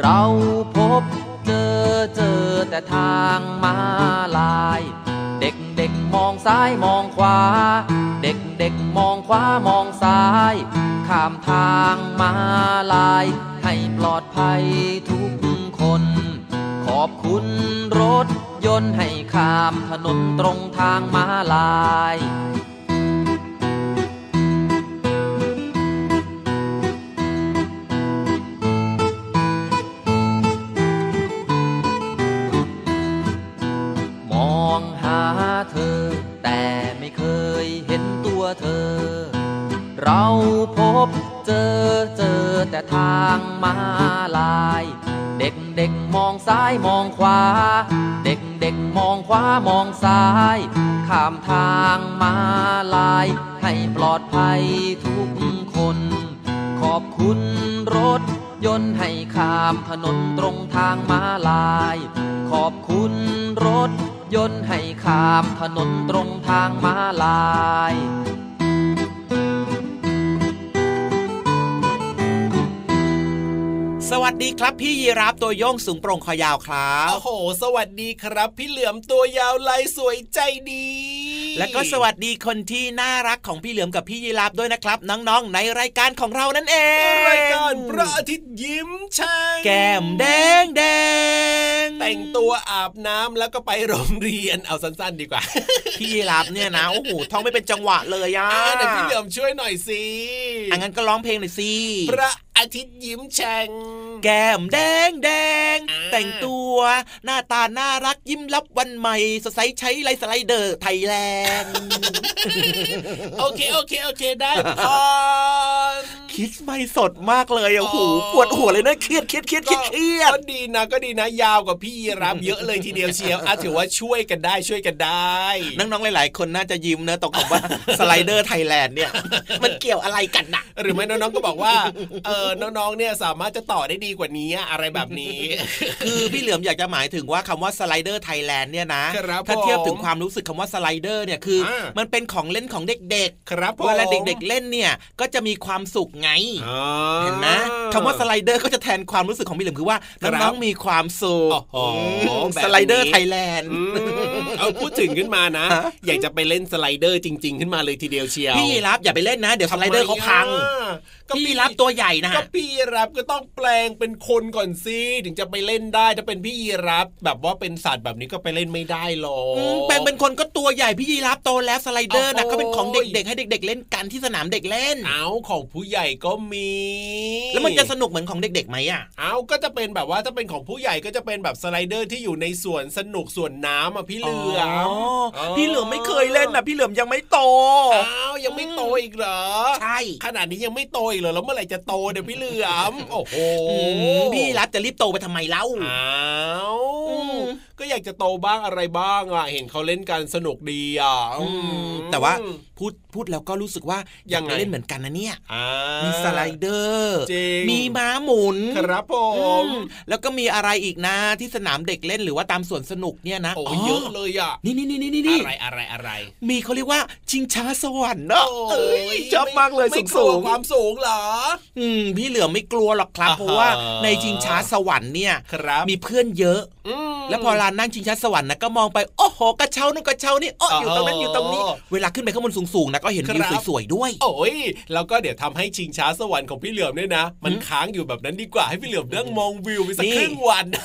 เราพบเจอเจอแต่ทางมาลาย เด็กเด็กมองซ้ายมองขวา เด็กเด็กมองขวามองซ้าย ข้ามทางมาลาย ให้ปลอดภัยทุกคน ขอบคุณรถยนต์ให้ข้ามถนนตรงทางมาลาย เราพบเจอเจอแต่ทางมาลาย เด็กเด็กมองซ้ายมองขวา เด็กเด็กมองขวามองซ้าย ข้ามทางมาลาย ให้ปลอดภัยทุกคน ขอบคุณรถยนต์ให้ข้ามถนนตรงทางมาลาย ขอบคุณรถยนต์ให้ข้ามถนนตรงทางมาลาย สวัสดีครับพี่ยีรับตัวโยงสูงโปร่งคอยาวครับโอ้โห สวัสดีครับ พี่เหลือมตัวยาวลายสวยใจดี และก็สวัสดีคนที่น่ารักของพี่เหลือมกับพี่ยีรับด้วยนะครับ น้องๆ ในรายการของเรานั่นเองรายการพระอาทิตย์ยิ้มช่างแก้มแดงแดงแต่งตัวอาบน้ำแล้วก็ไปโรงเรียนเอาสั้นๆ ดีกว่า พี่ยีรับเนี่ยนะโอ้โหท่องไม่เป็นจังหวะเลยอะอ่าเดี๋ยวพี่เหลือมช่วยหน่อยสิอะงั้นก็ร้องเพลงหน่อยสิพระ อาทิตย์ยิ้มแฉ่งแก้มแดงแดงอ่าแต่งตัว หน้าตาน่ารักยิ้มรับวันใหม่สดใสใช้ไลฟ์สไลเดอร์ไทยแลนด์โอเคโอเคโอเคได้พร คิดไม่สดมากเลยอะโอ้โหอ๋อปวดหัวเลยนะเครียดเครียดเครียดเครียดเครียดก็ดีนะก็ดีนะยาวกว่าพี่ยีรับเยอะเลยทีเดียวเชียวอะถือว่าช่วยกันได้ช่วยกันได้ น้องๆหลายๆ คนน่าจะยิ้มนะตรงคำว่าสไลเดอร์ไทยแลนด์เนี่ย มันเกี่ยวอะไรกันนะหรือไม่น้องๆก็บอกว่าเออน้องๆเนี่ยสามารถจะต่อได้ดีกว่านี้อะไรแบบนี้ คือพี่เหลือมอยากจะหมายถึงว่าคำว่าสไลเดอร์ไทยแลนด์เนี่ยนะครับถ้าเทียบถึงความรู้สึกคำว่าสไลเดอร์เนี่ยคืออามันเป็นของเล่นของเด็กครับผมเวลาเด็กๆเล่นเนี่ยก็จะมีความสุขไงอ๋อเห็นไหมคำว่าสไลเดอร์ก็จะแทนความรู้สึกของพี่เหลือมคือว่าครับน้องๆมีความสุขโอ้โหอืมแบบนี้สไลเดอร์ไทยแลนด์อืมเอาพูดถึงขึ้นมานะฮะอยากจะไปเล่นสไลเดอร์จริง ๆ ขึ้นมาเลยทีเดียวเชียวพี่รับอย่าไปเล่นนะ เดี๋ยวสไลเดอร์เขาพังทำไมอะ ก็พี่รับตัวใหญ่นะก็พี่ยีรับก็ต้องแปลงเป็นคนก่อนสิถึงจะไปเล่นได้ถ้าเป็นพี่ยีรับแบบว่าเป็นสัตว์แบบนี้ก็ไปเล่นไม่ได้หรอกอืมแปลงเป็นคนก็ตัวใหญ่พี่ยีรับโตแล้วสไลเดอร์นะโอ้โหก็เป็นของเด็กๆ ให้เด็ก ๆ เล่นกันที่สนามเด็กเล่นเอาของผู้ใหญ่ก็มี แล้วมันจะสนุกเหมือนของเด็กๆไหมอะเอาก็จะเป็นแบบว่าถ้าเป็นของผู้ใหญ่ก็จะเป็นแบบสไลเดอร์ที่อยู่ในสวนสนุกสวนน้ำอะพี่เหลือมอ๋อพี่เหลือมไม่เคยเล่นนะพี่เหลือมยังไม่โตอ้าวยังไม่โตอีกเหรอใช่ขนาดนี้ยังไม่โตอีกเหรอแล้วเมื่อไหร่จะโตเดี๋ยวพี่เหลือมโอ้โหอืมพี่รับจะรีบโตไปทำไมเล่าอ้าวอืมก็อยากจะโตบ้างอะไรบ้างอะเห็นเขาเล่นกันสนุกดีอะอืมแต่ว่าพูดพูดแล้วก็รู้สึกว่าอยากยังไงจะเล่นเหมือนกันนะเนี่ยอ่ามีสไลเดอร์จริงมีม้าหมุนครับผอืมมแล้วก็มีอะไรอีกนะที่สนามเด็กเล่นหรือว่าตามสวนสนุกเนี่ยนะโอ้ยเยอะเลยอะนี่นี่นี่นี่นี่อะไรอะไรอะไร มีเขาเรียกว่าชิงช้าสวรรค์เนาะโอ้เอ้ยชอบมากเลยไม่สูงกลัวสูงความสูงเหรอ อืม พี่เหลือมไม่กลัวหรอกครับอ่าฮะเพราะว่าในชิงช้าสวรรค์เนี่ยครับมีเพื่อนเยอะอืมแล้วพอลานนั่งชิงช้าสวรรค์นะก็มองไปโอ้โหกระเช้านู่นกระเช้านี่โอ้อยู่ตรงนั้นอยู่ตรงนี้อ๋อเวลาขึ้นไปข้างบนสูงๆนะก็เห็นวิวครับสวยๆด้วย โอ้ยแล้วก็เดี๋ยวทำให้ชิงช้าสวรรค์ของพี่เหลือมเนี่ยนะ มันค้างอยู่แบบนั้นดีกว่าให้พี่เหลือมนั่งมองวิวไปสักนี่ครึ่งวันอ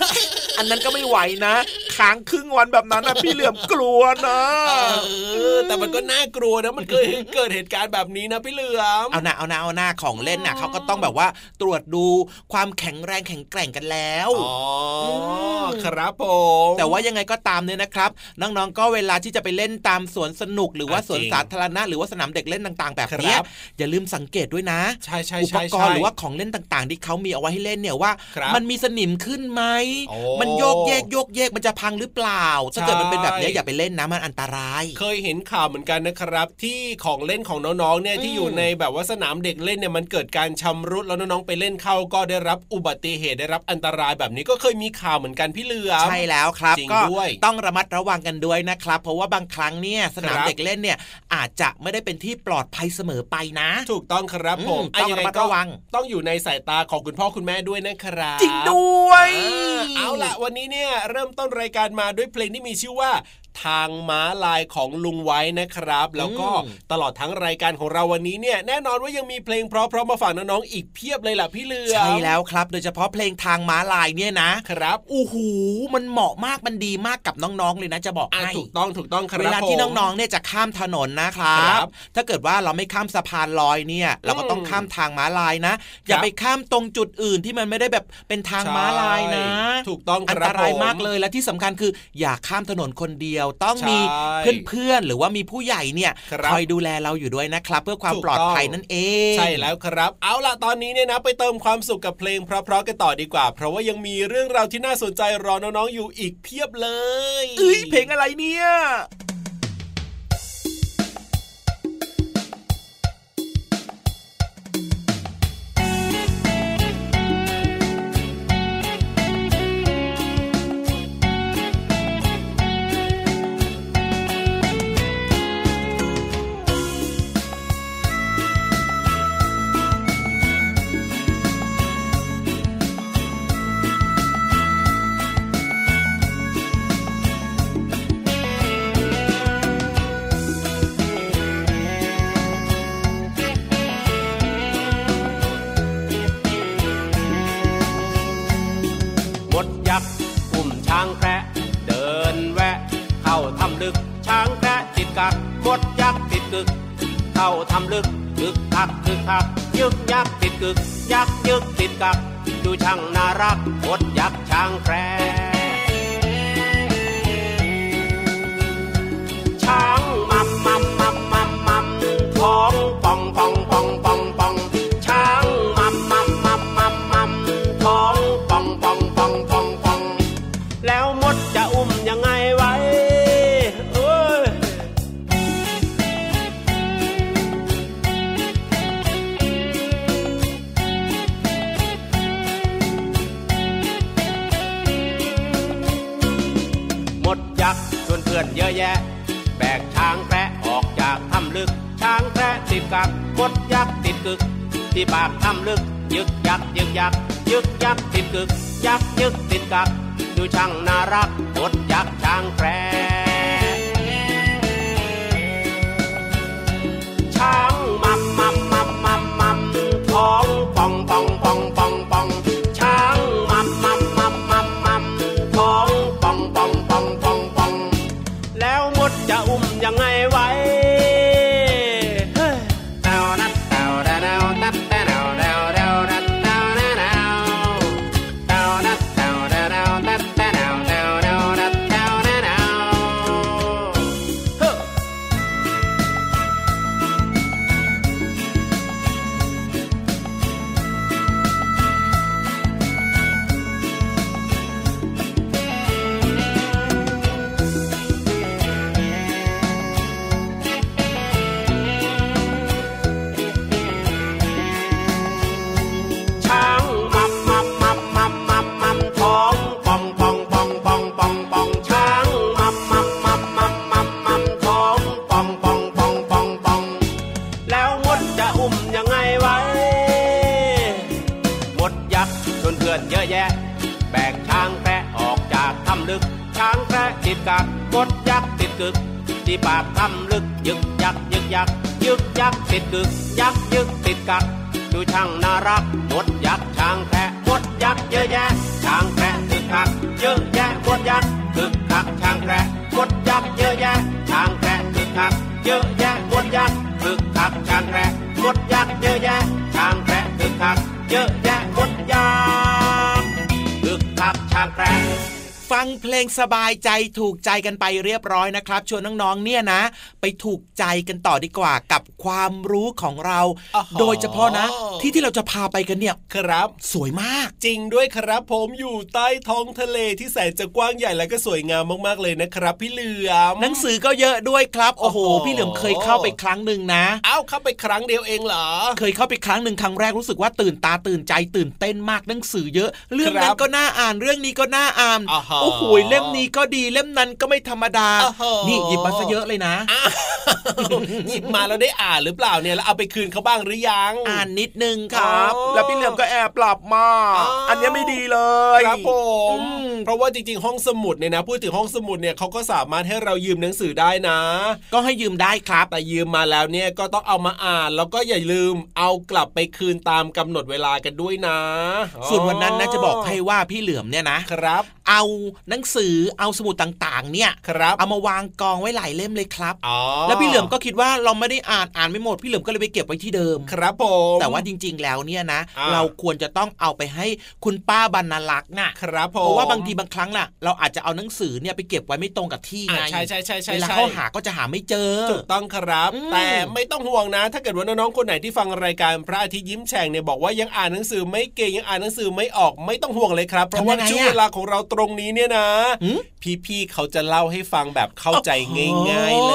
อันนั้นก็ไม่ไหวนะค้างครึ่งวันแบบนั้นนะพี่เหลือมกลัวนะแต่มันก็น่ากลัวนะมันเกิดเกิดเหตุการณ์แบบนี้นะพี่เหลือมเอาหน้าเอาหน้าเอาหน้าของเล่นน่ะเขาก็ต้องแบบว่าตรวจดูความแข็งแรงแข็งแกร่งกันแล้วอ๋อครับผมแต่ว่ายังไงก็ตามเนี่ยนะครับ น้องๆก็เวลาที่จะไปเล่นตามสวนสนุก หรือว่าสวนสาธารณะหรือว่าสนามเด็กเล่นต่างๆ แบบนี้อย่าลืมสังเกตด้วยนะใช่ใช่อุปกรณ์หรือว่าของเล่นต่างๆ ที่เขามีเอาไว้ให้เล่นเนี่ยว่า มันมีสนิมขึ้นไหมมันโยกแยกโยกแยกมันจะพังหรือเปล่า ถ้าเกิดมันเป็นแบบนี้อย่าไปเล่นนะมันอันตราย เคยเห็นข่าวเหมือนกันนะครับ ที่ของเล่นของน้องๆเนี่ยที่อยู่ในแบบว่าสนามเด็กเล่นเนี่ยมันเกิดการชำรุดแล้วน้องๆไปเล่นเข้าก็ได้รับอุบัติเหตุได้รับอันตรายแบบนี้ก็เคยมีข่าวเหมือนกันพี่เหลือใช่แล้วครับก็ต้องระมัดระวังกันด้วยนะครับ เพราะว่าบางครั้งเนี่ยสนามเด็กเล่นเนี่ยอาจจะไม่ได้เป็นที่ปลอดภัยเสมอไปนะ ถูกต้องครับผมต้องระมัดระวัง ต้องอยู่ในสายตาของคุณพ่อคุณแม่ด้วยนะครับจริงด้วย เอาล่ะวันนี้เนี่ยเริ่มต้นรายการมาด้วยเพลงที่มีชื่อว่า ทางม้าลายของลุงไว้นะครับ แล้วก็ตลอดทั้งรายการของเราวันนี้เนี่ยแน่นอนว่ายังมีเพลงเพราะๆมาฝากน้องๆอีกเพียบเลยล่ะพี่เลือใช่แล้วครับ โดยเฉพาะเพลงทางม้าลายเนี่ยนะครับโอ้โหมันเหมาะมากมันดีมากกับน้องๆเลยนะจะบอกให้ถูกต้องถูกต้องครับเวลาที่น้องๆเนี่ยจะข้ามถนนนะครับถ้าเกิดว่าเราไม่ข้ามสะพานลอยเนี่ย เราก็ต้องข้ามทางม้าลายนะ อย่าไปข้ามตรงจุดอื่นที่มันไม่ได้แบบเป็นทางม้าลายนะ ถูกต้องอันตรายมากเลยและที่สำคัญคืออย่าข้ามถนนคนเดียวต้องมีเพื่อนๆหรือว่ามีผู้ใหญ่เนี่ยคอยดูแลเราอยู่ด้วยนะครับ เพื่อความปลอดภัยนั่นเอง ใช่แล้วครับ เอาล่ะตอนนี้เนี่ยนะ ไปเติมความสุขกับเพลงเพราะๆกันต่อดีกว่า เพราะว่ายังมีเรื่องราวที่น่าสนใจรอน้องๆอยู่อีกเพียบเลยเอ้ยเพลงอะไรเนี่ย ยักติดกึก ยักยึกติดกักดูช่างน่ารักหดยักช่างแครช่างมัมมัมมัมมัมมัมทอง ที่ปากทำลึก ยึกยักยึกยักยึกยักติดกึก ยักยึกติดกัก ดูช่างน่ารักกดยักช่างแกร เยอะแยะคนยากษ์คึกคักชาแกระ ฟังเพลงสบายใจถูกใจกันไปเรียบร้อยนะครับ ชวนน้องๆเนี่ยนะ ไปถูกใจกันต่อดีกว่ากับความรู้ของเราอ๋อโดยเฉพาะนะ ที่ที่เราจะพาไปกันเนี่ยครับ สวยมากจริงด้วยครับผมอยู่ใต้ท้องทะเลที่แสนจะกว้างใหญ่และก็สวยงามมากๆเลยนะครับ พี่เหลือมหนังสือก็เยอะด้วยครับโอ้โหโอ้โหพี่เหลือมเคยเข้าไปครั้งหนึ่งนะเอ้าเข้าไปครั้งเดียวเองเหรอ เคยเข้าไปครั้งหนึ่งครั้งแรกรู้สึกว่าตื่นตาตื่นใจตื่นเต้นมากหนังสือเยอะ เรื่องนั้คนรับก็น่าอ่านเรื่องนี้ก็น่าอ่านอ่าฮะโอ้โหเล่มนี้ก็ดีเล่มนั้นก็ไม่ธรรมดาโอ้โหนี่หยิบมาซะเยอะเลยนะอ้าวหยิบมาแล้วได้อ่านหรือเปล่าเนี่ยแล้วเอาไปคืนเขาบ้างหรือยัง อ่านนิดนึงครับอ๋อแล้วพี่เหลือมก็แอบหลับมาอ๋ออัอันเนี้ยไม่ดีเลยครับผมอืมเพราะว่าจริงๆ ห้องสมุดเนี่ยนะพูดถึงห้องสมุดเนี่ยเขาก็สามารถให้เรายืมหนังสือได้นะ ก็ให้ยืมได้ครับแต่ยืมมาแล้วเนี่ยก็ต้องเอามาอ่าน แล้วก็อย่าลืมเอากลับไปคืนตามกำหนดเวลากันด้วยนะ ส่วนวันนั้นนะจะบอกให้ว่าพี่เหลือมเนี่ยนะครับ เอาหนังสือเอาสมุดต่างๆ เนี่ยครับเอามาวางกองไว้หลายเล่มเลยครับอ๋อแล้วพี่เหลือมก็คิดว่าเราไม่ได้อ่านอ่านไม่หมดพี่เหลือมก็เลยไปเก็บไว้ที่เดิมครับผมแต่ว่าจริง ๆ แล้วเนี่ยนะอ่าเราควรจะต้องเอาไปให้คุณป้าบรรณลักษณ์น่ะครับผมเพราะว่าบางทีบางครั้งน่ะเราอาจจะเอาหนังสือเนี่ยไปเก็บไว้ไม่ตรงกับที่อ่าไงใช่ใช่ใช่ใช่เวลาใช่เขาหาก็จะหาไม่เจอถูกต้องครับอืมแต่ไม่ต้องห่วงนะ ถ้าเกิดว่าน้องๆคนไหนที่ฟังรายการพระอาทิตย์ยิ้มแฉ่งเนี่ยบอกว่ายังอ่านหนังสือไม่เก่งยังอ่านหนังสือไม่ออกไม่ต้องห่วงเลยครับเพราะว่าทำยังไงอะช่วงเวลาของเราตรงนี้เนี่ยนะหืมพี่ๆเขาจะเล่าให้ฟังแบบเข้าใจง่ายๆเล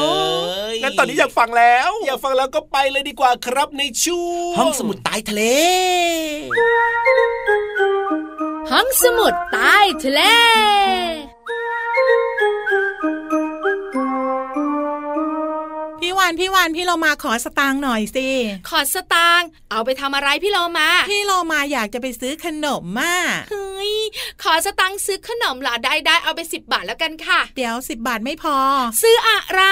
ยงั้นตอนนี้อยากฟังแล้ว อยากฟังแล้วก็ไปเลยดีกว่าครับในช่วงห้องสมุดใต้ทะเล ห้องสมุดใต้ทะเลพี่วานพี่วานพี่เรามาขอสตางค์หน่อยสิขอสตางค์เอาไปทำอะไรพี่โลมา พี่เรามาอยากจะไปซื้อขนมมาเฮ้ ย ขอสตางค์ซื้อขนมเหรอได้ได้เอาไปสิบบาทแล้วกันค่ะ เดี๋ยวสิบบาทไม่พอ ซื้ออะไร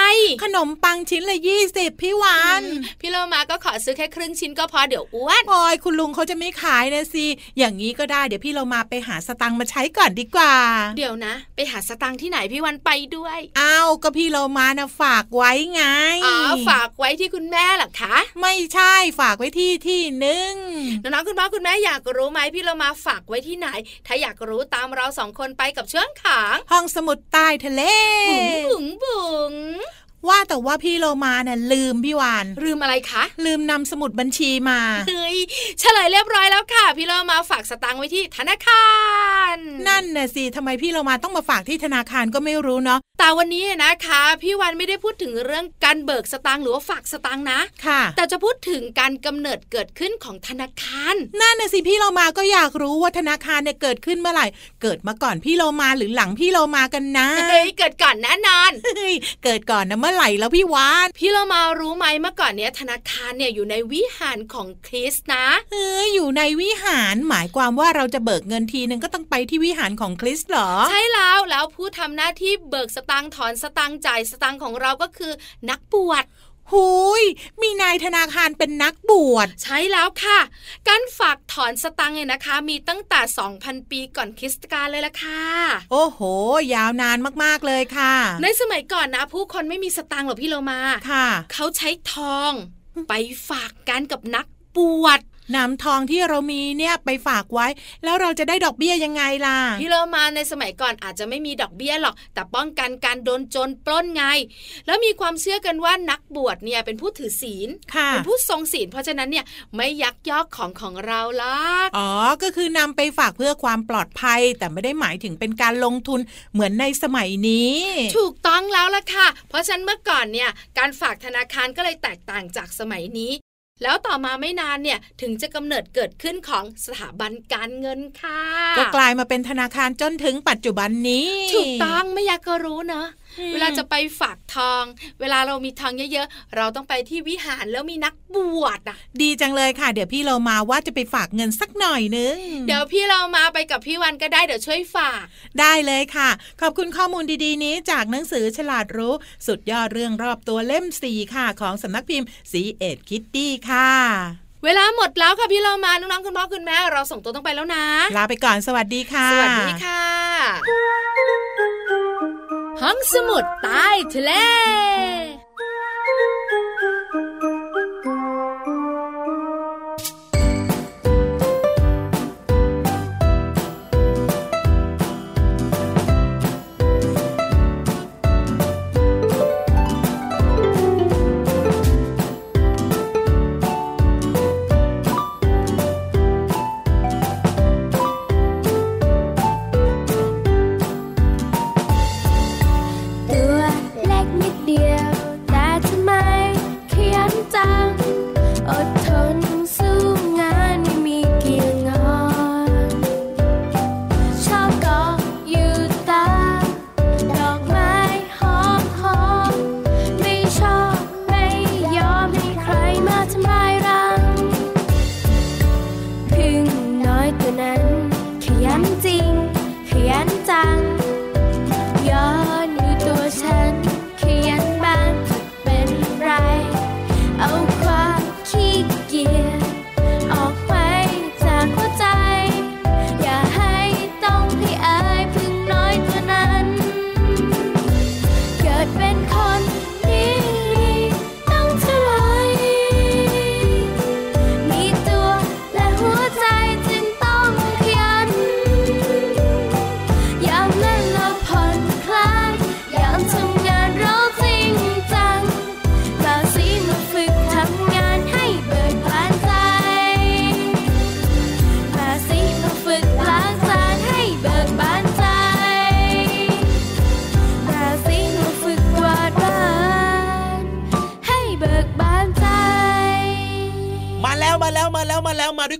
ขนมปังชิ้นละยี่สิบพี่วานอืมพี่โลมาก็ขอซื้อแค่ครึ่งชิ้นก็พอเดี๋ยวอ้วนพลอยคุณลุงเขาจะไม่ขายนะสิอย่างนี้ก็ได้เดี๋ยวพี่เรามาไปหาสตังค์มาใช้ก่อนดีกว่า เดี๋ยวนะ ไปหาสตางค์ที่ไหนพี่วันไปด้วยอ้าวก็พี่เรามานะฝากไว้ไงอ๋อฝากไว้ที่คุณแม่เหรอคะไม่ใช่ฝากไว้ที่ที่หนึ่งน้องๆคุณพ่อคุณแม่อยากรู้ไหมพี่โลมาฝากไว้ที่ไหนถ้าอยากรู้ตามเราสองคนไปกับเชื่องขาง ห้องสมุดใต้ทะเลบุ๋งบุ๋ง ว่าแต่ว่าพี่โลมาน่ะลืมพี่วาน ลืมอะไรคะ ลืมนำสมุดบัญชีมาเฮ้ยเฉลยเรียบร้อยแล้วค่ะ พี่โลมาฝากสตางค์ไว้ที่ธนาคาร นั่นน่ะสิทำไมพี่โลมาต้องมาฝากที่ธนาคารก็ไม่รู้เนาะแต่วันนี้นะคะ พี่วันไม่ได้พูดถึงเรื่องการเบิกสตางค์หรือว่าฝากสตางค์นะค่ะ แต่จะพูดถึงการกำเนิดเกิดขึ้นของธนาคารนั่นน่ะสิพี่โลมาก็อยากรู้ว่าธนาคารเนี่ยเกิดขึ้นเมื่อไหร่ เกิดมาก่อนพี่โลมาหรือหลังพี่โลมากันนะเฮ้ยเกิดก่อนแน่นอนเฮ้ยเกิดก่อนนะเมื่อไหร่แล้วพี่วาน พี่เรามารู้ไหมเมื่อก่อนเนี้ยธนาคารเนี่ยอยู่ในวิหารของคริสต์นะเฮ้ยอยู่ในวิหารหมายความว่าเราจะเบิกเงินทีนึงก็ต้องไปที่วิหารของคริสต์เหรอ ใช่แล้วแล้วผู้ทำหน้าที่เบิกสตางค์ถอนสตางค์จ่ายสตางค์ของเราก็คือนักบวช หุยมีนายธนาคารเป็นนักบวช ใช่แล้วค่ะ การฝากถอนสตางค์เนี่ยนะคะ มีตั้งแต่ 2,000 ปีก่อนคริสตกาลเลยล่ะค่ะ โอ้โห ยาวนานมากๆเลยค่ะ ในสมัยก่อนนะ ผู้คนไม่มีสตางค์หรอกพี่เรามา ค่ะ เขาใช้ทอง ไปฝากกันกับนักบวช นำทองที่เรามีเนี่ยไปฝากไว้ แล้วเราจะได้ดอกเบี้ยยังไงล่ะพี่เรามาในสมัยก่อนอาจจะไม่มีดอกเบี้ยหรอก แต่ป้องกันการโดนโจรปล้นไง แล้วมีความเชื่อกันว่านักบวชเนี่ยเป็นผู้ถือศีลค่ะเป็นผู้ทรงศีล เพราะฉะนั้นเนี่ยไม่ยักยอกของของเราลักอ๋อก็คือนำไปฝากเพื่อความปลอดภัย แต่ไม่ได้หมายถึงเป็นการลงทุนเหมือนในสมัยนี้ ถูกต้องแล้วล่ะค่ะ เพราะฉะนั้นเมื่อก่อนเนี่ยการฝากธนาคารก็เลยแตกต่างจากสมัยนี้ แล้วต่อมาไม่นานเนี่ยถึงจะกำเนิดเกิดขึ้นของสถาบันการเงินค่ะ ก็กลายมาเป็นธนาคารจนถึงปัจจุบันนี้ ถูกต้องไม่อยากก็รู้เนอะอืม เวลาจะไปฝากทอง เวลาเรามีทองเยอะๆ เราต้องไปที่วิหารแล้วมีนักบวชอะดีจังเลยค่ะ เดี๋ยวพี่เรามาว่าจะไปฝากเงินสักหน่อยนึง เดี๋ยวพี่เรามาไปกับพี่วันก็ได้เดี๋ยวช่วยฝาก ได้เลยค่ะ ขอบคุณข้อมูลดีๆ นี้จากหนังสือฉลาดรู้ สุดยอดเรื่องรอบตัวเล่มสี่ค่ะ ของสำนักพิมพ์สีเอ็ดคิตตี้ค่ะเวลาหมดแล้วค่ะพี่เรามา น้องๆ คุณพ่อคุณแม่ เราส่งตัวต้องไปแล้วนะ ลาไปก่อน สวัสดีค่ะ สวัสดีค่ะ ห้องสมุดใต้ทะเล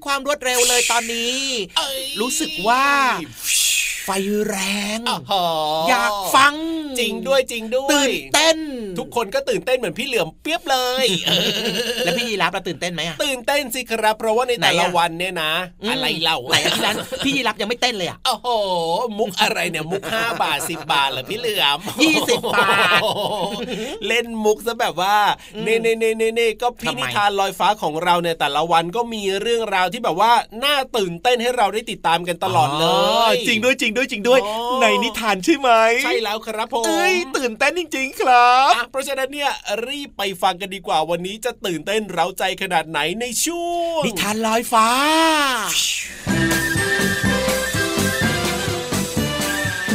ความรวดเร็วเลยตอนนี้ รู้สึกว่า ไฟแรงอยากฟัง จริงด้วยจริงด้วยตื่นเต้น ทุกคนก็ตื่นเต้นเหมือนพี่เหลือมเปียบเลยแล้วพี่ยีรับเราตื่นเต้นไหมตื่นเต้นสิครับ เพราะว่าในแต่ละวันเนี่ยนะ อะไรเล่าไหนที่ร้านพี่ยีรับยังไม่เต้นเลยอะโอ้โหมุกอะไรเนี่ยมุกห้าบาทสิบาทเหรอพี่เหลือมยี่สิบบาทเล่นมุกซะแบบว่าเน่เน่เน่เน่เน่ก็พี่นิทานลอยฟ้าของเราเนี่ยแต่ละวันก็มีเรื่องราวที่แบบว่าน่าตื่นเต้นให้เราได้ติดตามกันตลอดเลย จริงด้วยจริงด้วยจริงด้วย ในนิทานใช่ไหมใช่แล้วครับผมเอ้ยตื่นเต้นจริง ๆ ครับเพราะฉะนั้นเนี่ยรีบไปฟังกันดีกว่าวันนี้จะตื่นเต้นเร้าใจขนาดไหนในช่วงนิทานลอยฟ้า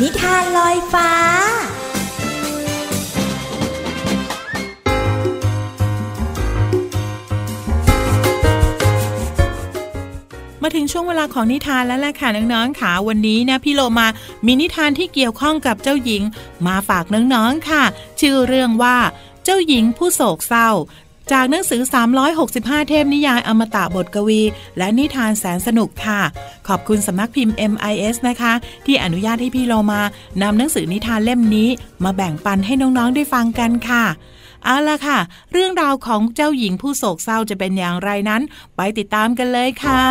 นิทานลอยฟ้า ถึงช่วงเวลาของนิทานแล้วแหละค่ะน้องๆค่ะวันนี้นะพี่โลมามีนิทานที่เกี่ยวข้องกับเจ้าหญิง มาฝากน้องๆค่ะ ชื่อเรื่องว่า เจ้าหญิงผู้โศกเศร้า จากหนังสือ 365 เทพนิยายอมตะบทกวี และนิทานแสนสนุกค่ะ ขอบคุณสำนักพิมพ์ MIS นะคะ ที่อนุญาตให้พี่โลมานำหนังสือนิทานเล่มนี้ มาแบ่งปันให้น้องๆได้ฟังกันค่ะ เอาละค่ะ เรื่องราวของเจ้าหญิงผู้โศกเศร้าจะเป็นอย่างไรนั้น ไปติดตามกันเลยค่ะ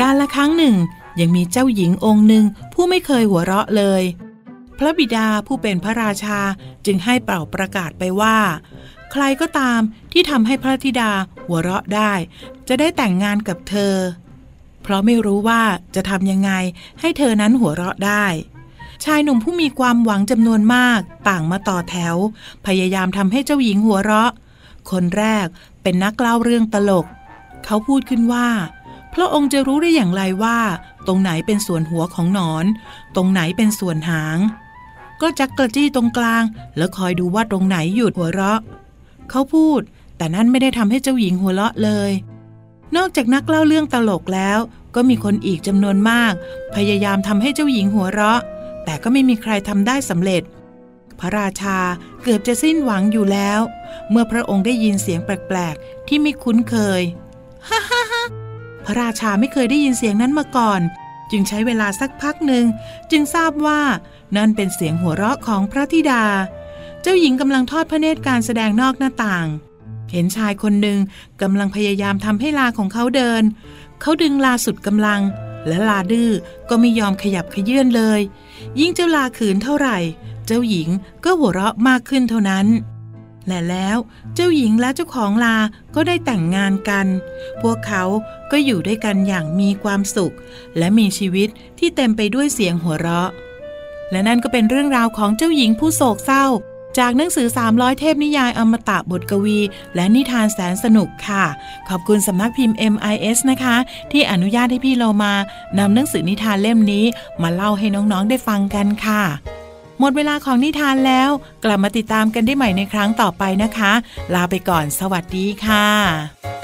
การละครั้งหนึ่ง ยังมีเจ้าหญิงองค์หนึ่งผู้ไม่เคยหัวเราะเลย พระบิดาผู้เป็นพระราชาจึงให้เป่าประกาศไปว่า ใครก็ตามที่ทำให้พระธิดาหัวเราะได้ จะได้แต่งงานกับเธอ เพราะไม่รู้ว่าจะทำยังไงให้เธอนั้นหัวเราะได้ ชายหนุ่มผู้มีความหวังจำนวนมาก ต่างมาต่อแถว พยายามทำให้เจ้าหญิงหัวเราะ คนแรกเป็นนักเล่าเรื่องตลก เขาพูดขึ้นว่าพระองค์จะรู้ได้อย่างไรว่า ตรงไหนเป็นส่วนหัวของหนอน ตรงไหนเป็นส่วนหาง ก็จักกระจี้ตรงกลาง แล้วคอยดูว่าตรงไหนหยุดหัวเราะ เขาพูด แต่นั่นไม่ได้ทำให้เจ้าหญิงหัวเราะเลย นอกจากนักเล่าเรื่องตลกแล้ว ก็มีคนอีกจำนวนมาก พยายามทำให้เจ้าหญิงหัวเราะ แต่ก็ไม่มีใครทำได้สำเร็จ พระราชาเกือบจะสิ้นหวังอยู่แล้ว เมื่อพระองค์ได้ยินเสียงแปลกๆ ที่ไม่คุ้นเคยฮ่าฮ่าฮ่าพระราชาไม่เคยได้ยินเสียงนั้นมาก่อน จึงใช้เวลาสักพักหนึ่ง จึงทราบว่านั่นเป็นเสียงหัวเราะของพระธิดา เจ้าหญิงกำลังทอดพระเนตรการแสดงนอกหน้าต่าง เห็นชายคนหนึ่งกำลังพยายามทำให้ลาของเขาเดิน เขาดึงลาสุดกำลัง และลาดื้อก็ไม่ยอมขยับขยื่นเลย ยิ่งเจ้าลาขืนเท่าไหร่ เจ้าหญิงก็หัวเราะมากขึ้นเท่านั้นและแล้วเจ้าหญิงและเจ้าของลาก็ได้แต่งงานกัน พวกเขาก็อยู่ด้วยกันอย่างมีความสุข และมีชีวิตที่เต็มไปด้วยเสียงหัวเราะ และนั่นก็เป็นเรื่องราวของเจ้าหญิงผู้โศกเศร้า จากหนังสือ 300 เทพนิยายอมตะบทกวี และนิทานแสนสนุกค่ะ ขอบคุณสำนักพิมพ์ MIS นะคะ ที่อนุญาตให้พี่เรามานำหนังสือนิทานเล่มนี้มาเล่าให้น้องๆได้ฟังกันค่ะ หมดเวลาของนิทานแล้ว กลับมาติดตามกันได้ใหม่ในครั้งต่อไปนะคะ ลาไปก่อนสวัสดีค่ะ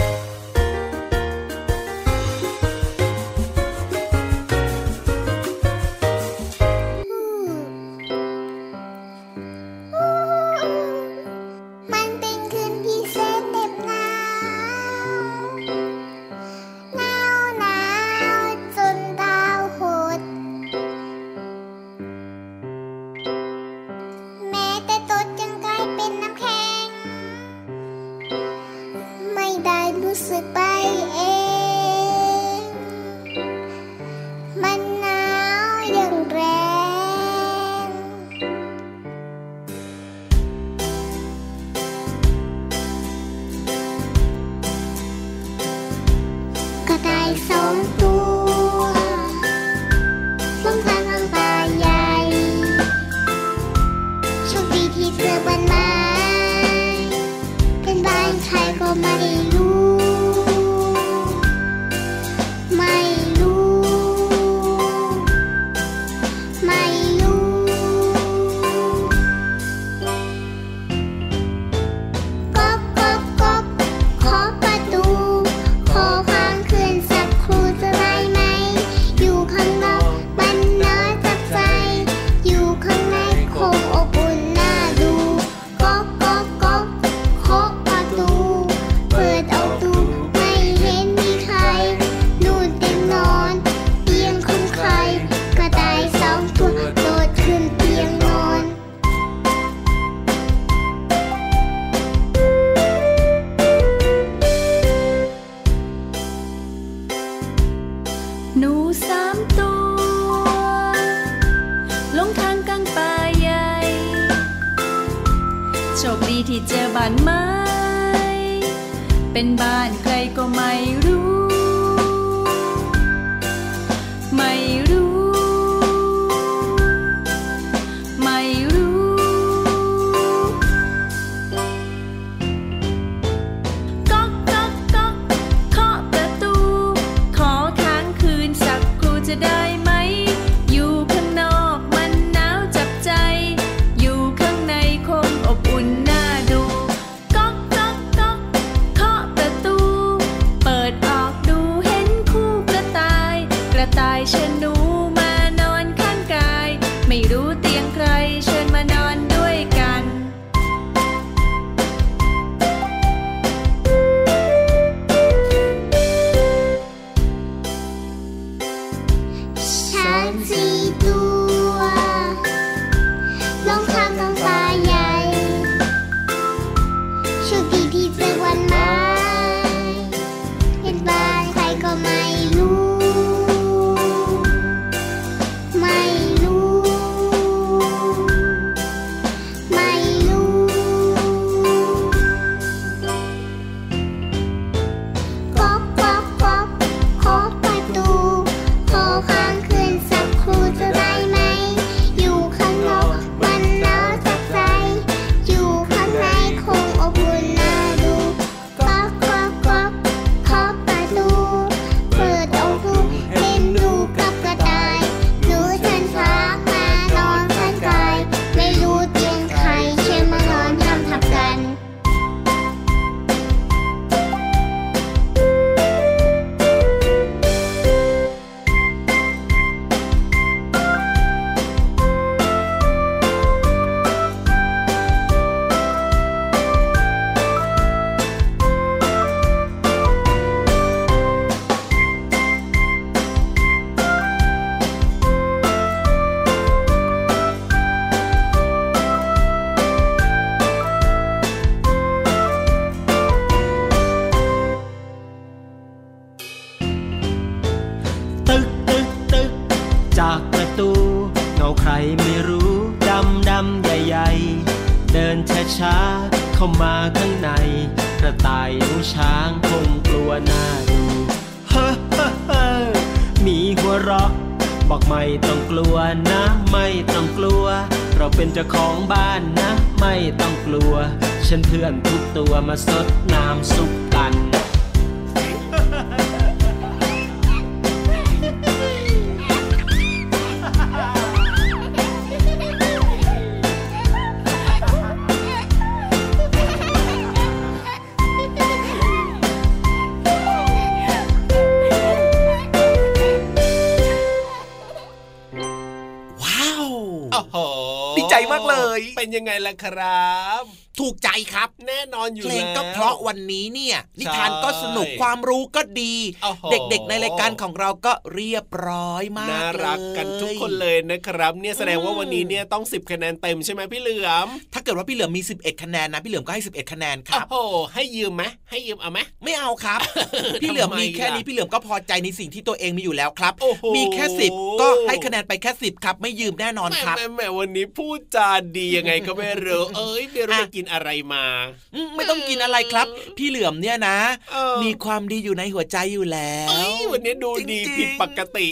ดน้ำซุปกัน ว้าว โอ้โหดีใจมากเลยเป็นยังไงล่ะครับ ถูกใจครับ แน่นอนอยู่เพลงแล้วก็เพราะวันนี้เนี่ย นิทานใช่ก็สนุกความรู้ก็ดีโอ้โหเด็กๆ ในรายการของเราก็เรียบร้อยมากน่ารักกันทุกคนเลยนะครับ เนี่ยแสดงว่าวันนี้เนี่ยต้อง 10 คะแนนเต็มใช่ไหมพี่เหลือม ถ้าเกิดว่าพี่เหลือมมี 11 คะแนนนะพี่เหลือมก็ให้ 11 คะแนนครับโอ้โหให้ยืมไหมให้ยืมเอาไหมไม่เอาครับ พี่เหลือมมีแค่นี้พี่เหลือมก็พอใจในสิ่งที่ตัวเองมีอยู่แล้วครับโอ้โหมีแค่สิบก็ให้คะแนนไปแค่สิบครับไม่ยืมแน่นอนแหม่ครับแหม่แหม่วันนี้พูดจาดียังไงก็ไม่รู้เอ้ยไม่รู้อะไปกินอะไรมาอืมไม่ต้องกินอะไรครับ พี่เหลือมเนี่ยนะเออมีความดีอยู่ในหัวใจอยู่แล้เอ้วยวันนี้ดูดีจริงๆผิดปกติ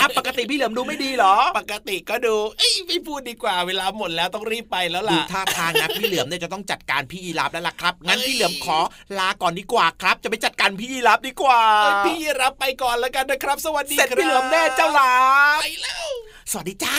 อะปกติพี่เหลือมดูไม่ดีเหรอ ปกติก็ดูเอ้ยไม่พูดดีกว่าเวลาหมดแล้วต้องรีบไปแล้วดูล่ะท่าทางนะพี่เหลือมเนี่ยจะต้องจัดการพี่ยีรับแล้วล่ะครับ งั้นเอ้ยพี่เหลือมขอลาก่อนดีกว่าครับ จะไปจัดการพี่ยีรับดีกว่าเอ้ยพี่รับไปก่อนแล้วกันนะครับ สวัสดีเสร็จครับพี่เหลือมแน่เจ้าหลาไปแล้วสวัสดีจ้า